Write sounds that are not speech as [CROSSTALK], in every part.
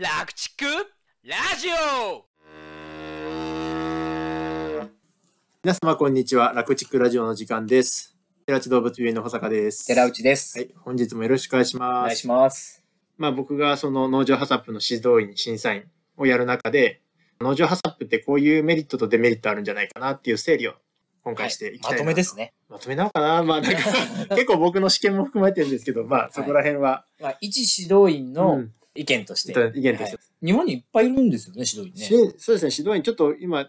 楽畜ラジオ皆様こんにちは。楽畜ラジオの時間です。寺地動物病院の保坂です。寺内です。はい、本日もよろしくお願いします。お願いします。まあ僕がその農場ハサップの指導員、審査員をやる中で、農場ハサップってこういうメリットとデメリットあるんじゃないかなっていう整理を今回していきたいなと、まとめですね。まとめなのかなまあなんか [LAUGHS] 結構僕の試験も含まれてるんですけど、まあそこら辺は、まあ、一指導員うのん意見として。意見としてはい日本にいっぱいいるんですよね、指導員ね。しそうですね、指導員ちょっと今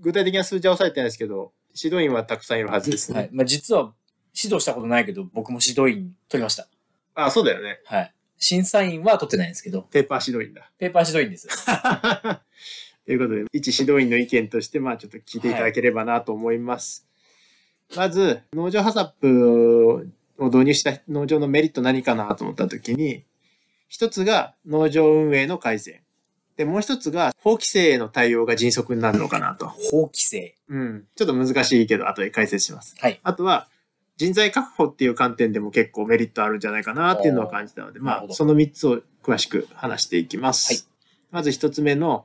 具体的な数字は抑えてないですけど、指導員はたくさんいるはずですね。はい。まあ、実は指導したことないけど、僕も指導員取りました。あ、そうだよね。はい。審査員は取ってないんですけど、ペーパー指導員だ。ペーパー指導員です。[LAUGHS] ということで、一指導員の意見として、まあちょっと聞いていただければなと思います。まず、農場ハサップを導入した農場のメリット何かなと思ったときに、一つが農場運営の改善。で、もう一つが法規制への対応が迅速になるのかなと。法規制。うん。ちょっと難しいけど、後で解説します。はい。あとは、人材確保っていう観点でも結構メリットあるんじゃないかなっていうのは感じたので、まあ、その3つを詳しく話していきます。はいまず1つ目の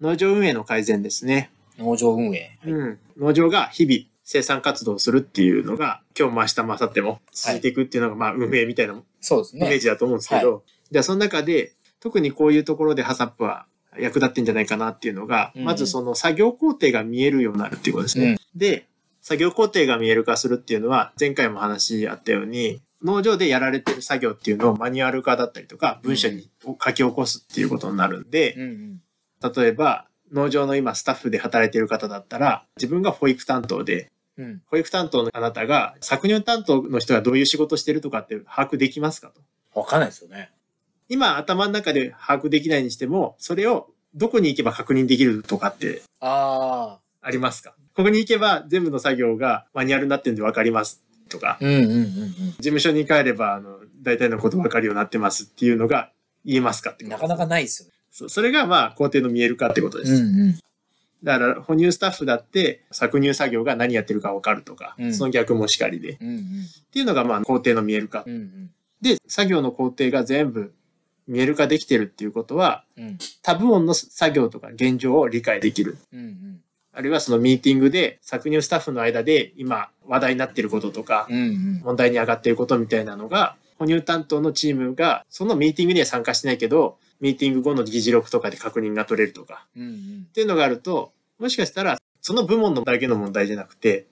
農場運営の改善ですね。農場運営。はいうん。農場が日々生産活動をするっていうのが、今日も明日も明後日も続いていくっていうのが、まあ、運営みたいなそうですね。イメージだと思うんですけど、じゃあその中で、特にこういうところでハサップは役立ってんじゃないかなっていうのが、うんまずその作業工程が見えるようになるっていうことですね。うんで、作業工程が見える化するっていうのは、前回も話あったように、農場でやられてる作業っていうのをマニュアル化だったりとか、文書に書き起こすっていうことになるんで、うんうん。例えば、農場の今スタッフで働いてる方だったら、自分が保育担当で、うん。保育担当のあなたが搾乳担当の人がどういう仕事してるとかって把握できますかと。わかんないですよね。今頭の中で把握できないにしても、それをどこに行けば確認できるとかってあありますか？ここに行けば全部の作業がマニュアルになってるんで分かりますとかあ。、うんうんうんうん。事務所に帰ればあの大体のこと分かるようになってますっていうのが言えますかってなかなかないですよね。そそれがまあ工程の見える化ってことです。うん。だから哺乳スタッフだって搾乳作業が何やってるか分かるとか、うんその逆もしかりで。っうんうん。ていうのがまあ工程の見える化。うんうん。で、作業の工程が全部見える化できてるっていうことは、うん多部門の作業とか現状を理解できる。うんうん。あるいはそのミーティングで搾乳スタッフの間で今話題になっていることとか、うんうん。問題に上がっていることみたいなのが、哺乳担当のチームがそのミーティングには参加してないけど、ミーティング後の議事録とかで確認が取れるとか、うんうんっていうのがあると、もしかしたらその部門のだけの問題じゃなくて、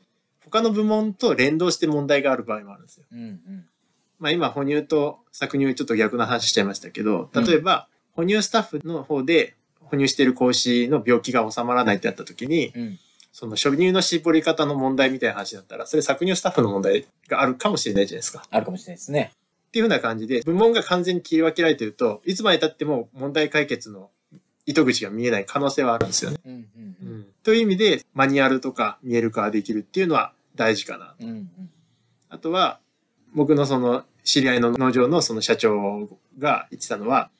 他の部門と連動して問題がある場合もあるんですよ。うんうん。まあ今、哺乳と搾乳ちょっと逆な話しちゃいましたけど、例えば、哺乳スタッフの方で哺乳している子牛の病気が収まらないってなった時に、うん。その初乳の絞り方の問題みたいな話だったら、それ搾乳スタッフの問題があるかもしれないじゃないですか。っあるかもしれないですね。ていうふうな感じで、部門が完全に切り分けられてると、いつまで経っても問題解決の糸口が見えない可能性はあるんですよね。うんうんうん、という意味で、マニュアルとか見える化ができるっていうのは大事かな。うん。うんあとは、僕のその知り合いの農場のその社長が言ってたのは、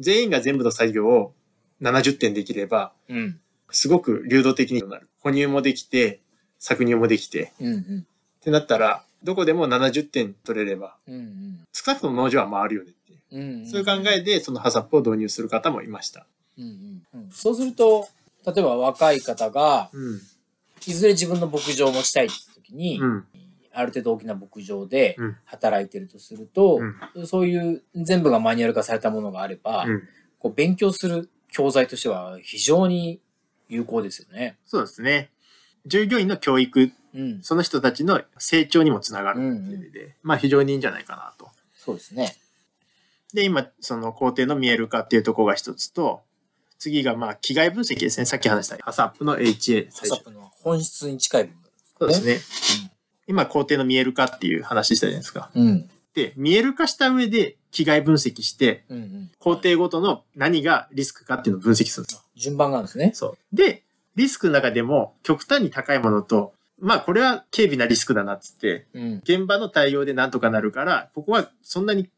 全員が全部の作業を70点できれば、うん。うん。すごく流動的になる。哺乳もできて、搾乳もできて、うんうん。ってなったら、どこでも70点取れれば、うんうん。少なくとも農場は回るよねっていう。うんうん。そういう考えで、そのハサップを導入する方もいました。うんうんうん。そうすると、例えば若い方が、うん。いずれ自分の牧場を持ちたいって時に、うん。ある程度大きな牧場でうん働いてるとすると、うんそういう全部がマニュアル化されたものがあれば、うん。こう勉強する教材としては非常に有効ですよね。そうですね。従業員の教育、うん。その人たちの成長にもつながるっていう意味で、まあ非常にいいんじゃないかなと。そうですね。で、今、その工程の見える化っていうところが一つと、次がまあ、機械分析ですね。さっき話したハサップの HA ハサップの本質に近い部そうですね。今、工程の見える化っていう話したじゃないですか。分。うん。で、見える化した上で、機械分析して、うんうん。工程ごとの何がリスクかっていうのを分析するんですよ。順番があるんですね。そう。で、リスクの中でも極端に高いものと、まあこれは軽微なリスクだなっつって、うん。現場の対応でなんとかなるから、ここはそんなに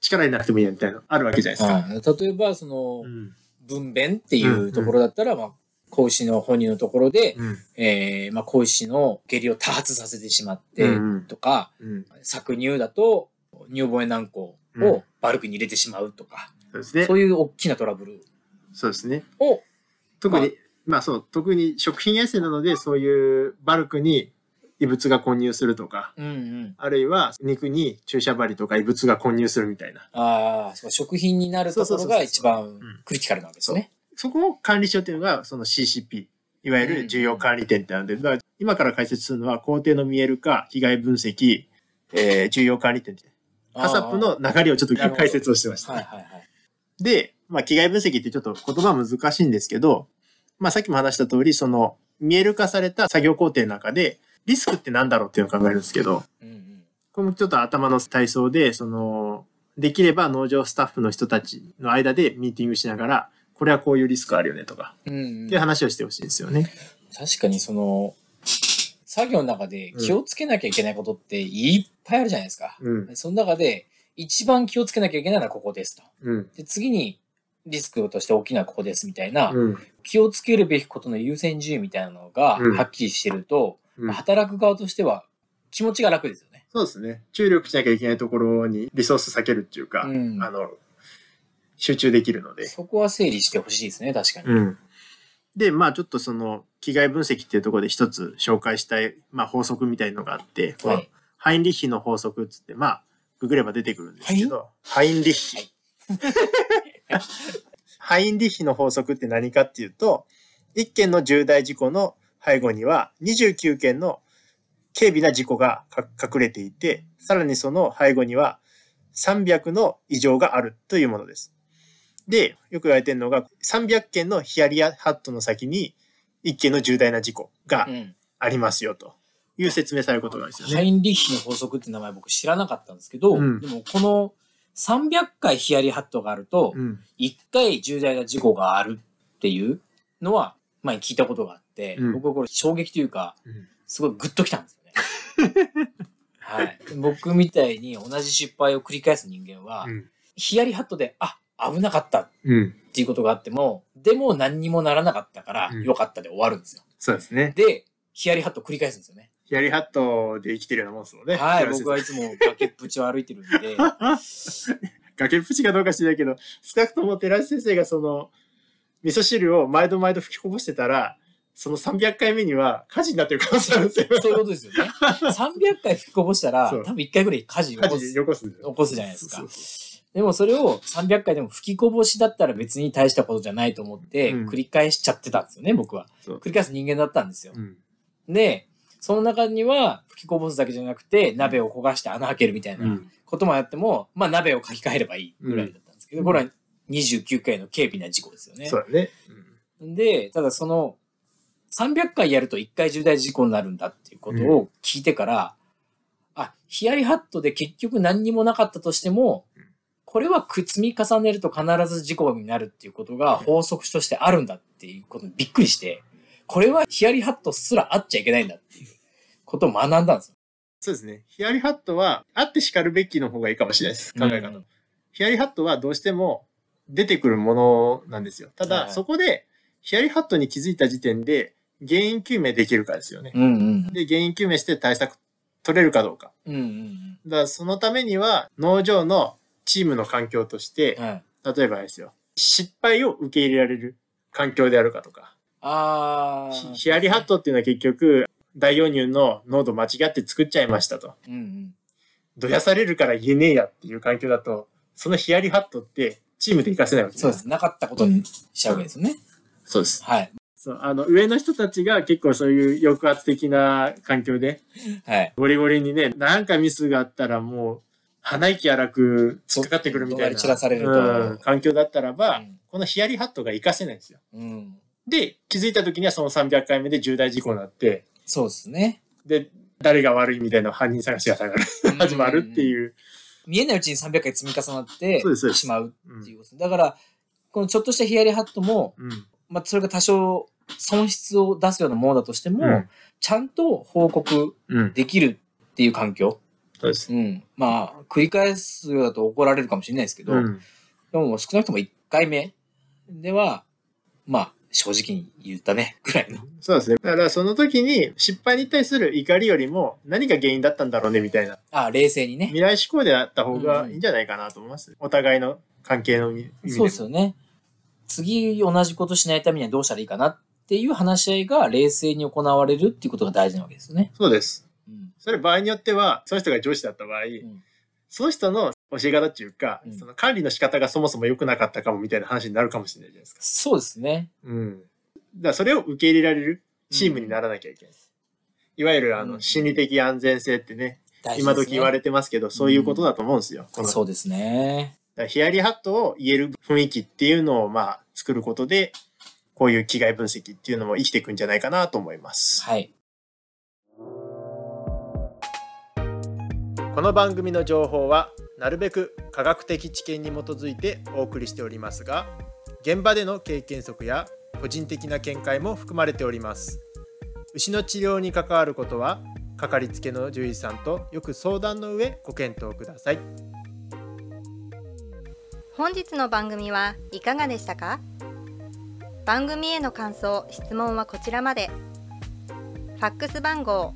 力になくてもいいやみたいなのあるわけじゃないですか。はい例えば、そのう、ん。分娩っていうところだったら、まあ、子牛の哺乳のところで、うん。えー、まあ、子牛の下痢を多発させてしまってうんうん、とか、うん。搾乳だと乳房や軟膏をバルクに入れてしまうとか、そうですねそ。ういう大きなトラブルそうですね。を、特に、ままあそう、特に食品衛生なので、そういうバルクに異物が混入するとか、うんうん。あるいは肉に注射針とか異物が混入するみたいな。ああ、そう食品になるところが一番んクリティカルなわけですね。そこを管理しようっていうのが、その CCP。いわゆる重要管理点ってなので、だから今から解説するのは工程の見える化、被害分析、えー重要管理点って。ハサップの流れをちょっと解説をしてました、はいはいはい。で、まあ、被害分析ってちょっと言葉難しいんですけど、まあ、さっきも話した通り、その、見える化された作業工程の中で、リスクって何だろうっていうのを考えるんですけど、うんうん。これもちょっと頭の体操で、その、できれば農場スタッフの人たちの間でミーティングしながら、これはこういうリスクあるよねとか、うんうんっていう話をしてほしいんですよね。確かにその、作業の中で気をつけなきゃいけないことっていっぱいあるじゃないですか。うん。その中で、一番気をつけなきゃいけないのはここですと。うん。で、次にリスクとして大きなここですみたいな、うん。気をつけるべきことの優先順位みたいなのがうんはっきりしてると、うん働く側としては気持ちが楽ですよね。そうですね。注力しなきゃいけないところにリソース避けるっていうか、うんあの、集中できるので。そこは整理してほしいですね、確かに。うん。で、まあちょっとその、被害分析っていうところで一つ紹介したい、まあ法則みたいのがあって、このはい。ハインリッヒの法則っつって、まあ、ググれば出てくるんですけど、ハインリッヒ。[LAUGHS] ハインリッヒの法則って何かっていうと、1件の重大事故の背後には29件の軽微な事故がか隠れていて、さらにその背後には300の異常があるというものです。で、よく言われてるのが、300件のヒヤリアハットの先に1件の重大な事故がうん。ありますよという説明されることがあるんですよね。ハインリッヒの法則って名前僕知らなかったんですけど、うんでもこの300回ヒヤリハットがあると、うん。1回重大な事故があるっていうのは前に聞いたことがあって、うん僕はこれ衝撃というか、うんすごいグッときたんですよね。[LAUGHS] はい。僕みたいに同じ失敗を繰り返す人間は、うん。ヒヤリハットで、あ、危なかったっうん。ていうことがあっても、でも何にもならなかったからうん、よかったで終わるんですよ。そうですね。で、ヒヤリハット繰り返すんですよね。ヒヤリハットで生きてるようなもんですもんね。はい。僕はいつも崖っぷちを歩いてるんで、[LAUGHS] 崖っぷちかどうか知らないけど、少なくとも寺内先生がその、味噌汁を毎度毎度吹きこぼしてたら、その300回目には火事になってる可能性あるんですよ。[LAUGHS] そういうことですよね。300回吹きこぼしたら、多分1回ぐらい火事を起火こす事起こす。起こすじゃないですかそうそうでもそれを300回でも吹きこぼしだったら別に大したことじゃないと思って、うん繰り返しちゃってたんですよね、僕は。そう繰り返す人間だったんですよ。うん。で、その中には吹きこぼすだけじゃなくて、鍋を焦がして穴開けるみたいなうん。こともやっても、まあ鍋を書き換えればいいぐらいだったんですけど、うん。これは29回の軽微な事故ですよね。そうだね。で、ただその、300回やると1回重大事故になるんだっていうことを聞いてから、あ、ヒヤリハットで結局何にもなかったとしてもうん、これはく積み重ねると必ず事故になるっていうことが法則としてあるんだっていうことにびっくりして、これはヒヤリハットすらあっちゃいけないんだっていうことを学んだんですよ。そうですね。ヒヤリハットは、あって叱るべきの方がいいかもしれないです。考え方。うんヒヤリハットはどうしても出てくるものなんですよ。ただ、はいそこで、ヒヤリハットに気づいた時点で、原因究明できるかですよね。うんうん。で、原因究明して対策取れるかどうか。うんうんだからそのためには、農場のチームの環境としてうん。、はい。例えばですよ、失敗を受け入れられる環境であるかとか。あー。ヒヒヤリハットっていうのは結局、大容乳の濃度間違って作っちゃいましたと。うんうん。どやされるから言えねえやっていう環境だと、そのヒヤリハットってチームで活かせないわけそうです。なかったことにしちゃうわけですよね。そうです。はい。そう、あの、上の人たちが結構そういう抑圧的な環境で、はい。ゴリゴリにね、なんかミスがあったらもう、鼻息荒く突っかかってくるみたいな。散らされるとうん環境だったらば、うんこのヒヤリハットが活かせないんですよ。うん。で、気づいた時にはその300回目で重大事故になって、そうですね。で、誰が悪いみたいな犯人探しが始まるっていう。見えないうちに300回積み重なってしまううんっていうこと。だから、このちょっとしたヒヤリハットも、うん。まあ、それが多少損失を出すようなものだとしても、うんちゃんと報告うん。できるっていう環境。そうです。うん。まあ、繰り返すようだと怒られるかもしれないですけど、うん。でも少なくとも1回目では、まあ、正直に言ったね、[LAUGHS] ぐらいの。そうですね。だからその時に失敗に対する怒りよりも何が原因だったんだろうねみたいなあ冷静にね。未来志向であった方がいいんじゃないかなと思います。お互いの関係の意味で。そうですよね。次同じことしないためにはどうしたらいいかなっていう話し合いが冷静に行われるっていうことが大事なわけですよね。そうです。うん。それ場合によっては、その人が上司だった場合、んその人の教え方っていうか、うんその管理の仕方がそもそも良くなかったかもみたいな話になるかもしれないじゃないですか。そうですね。うん。だからそれを受け入れられるチームにならなきゃいけない。いわゆるあの、うん心理的安全性ってね、ね。今時言われてますけど、そういうことだと思うんですよ。このそうですね。ヒヤリハットを言える雰囲気っていうのをまあ作ることで、こういう気概分析っていうのも生きていくんじゃないかなと思います。はい。この番組の情報はなるべく科学的知見に基づいてお送りしておりますが現場での経験則や個人的な見解も含まれております。牛の治療に関わることはかかりつけの獣医さんとよく相談の上ご検討ください。本日の番組はいかがでしたか？番組への感想・質問はこちらまで。ファックス番号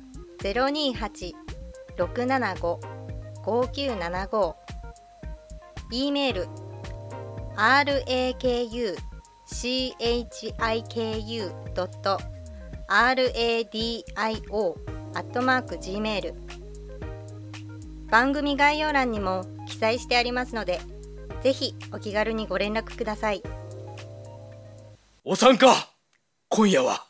675-5975 e メール rakuchiku.radio.gmail 番組概要欄にも記載してありますのでぜひお気軽にご連絡ください。お参加今夜は。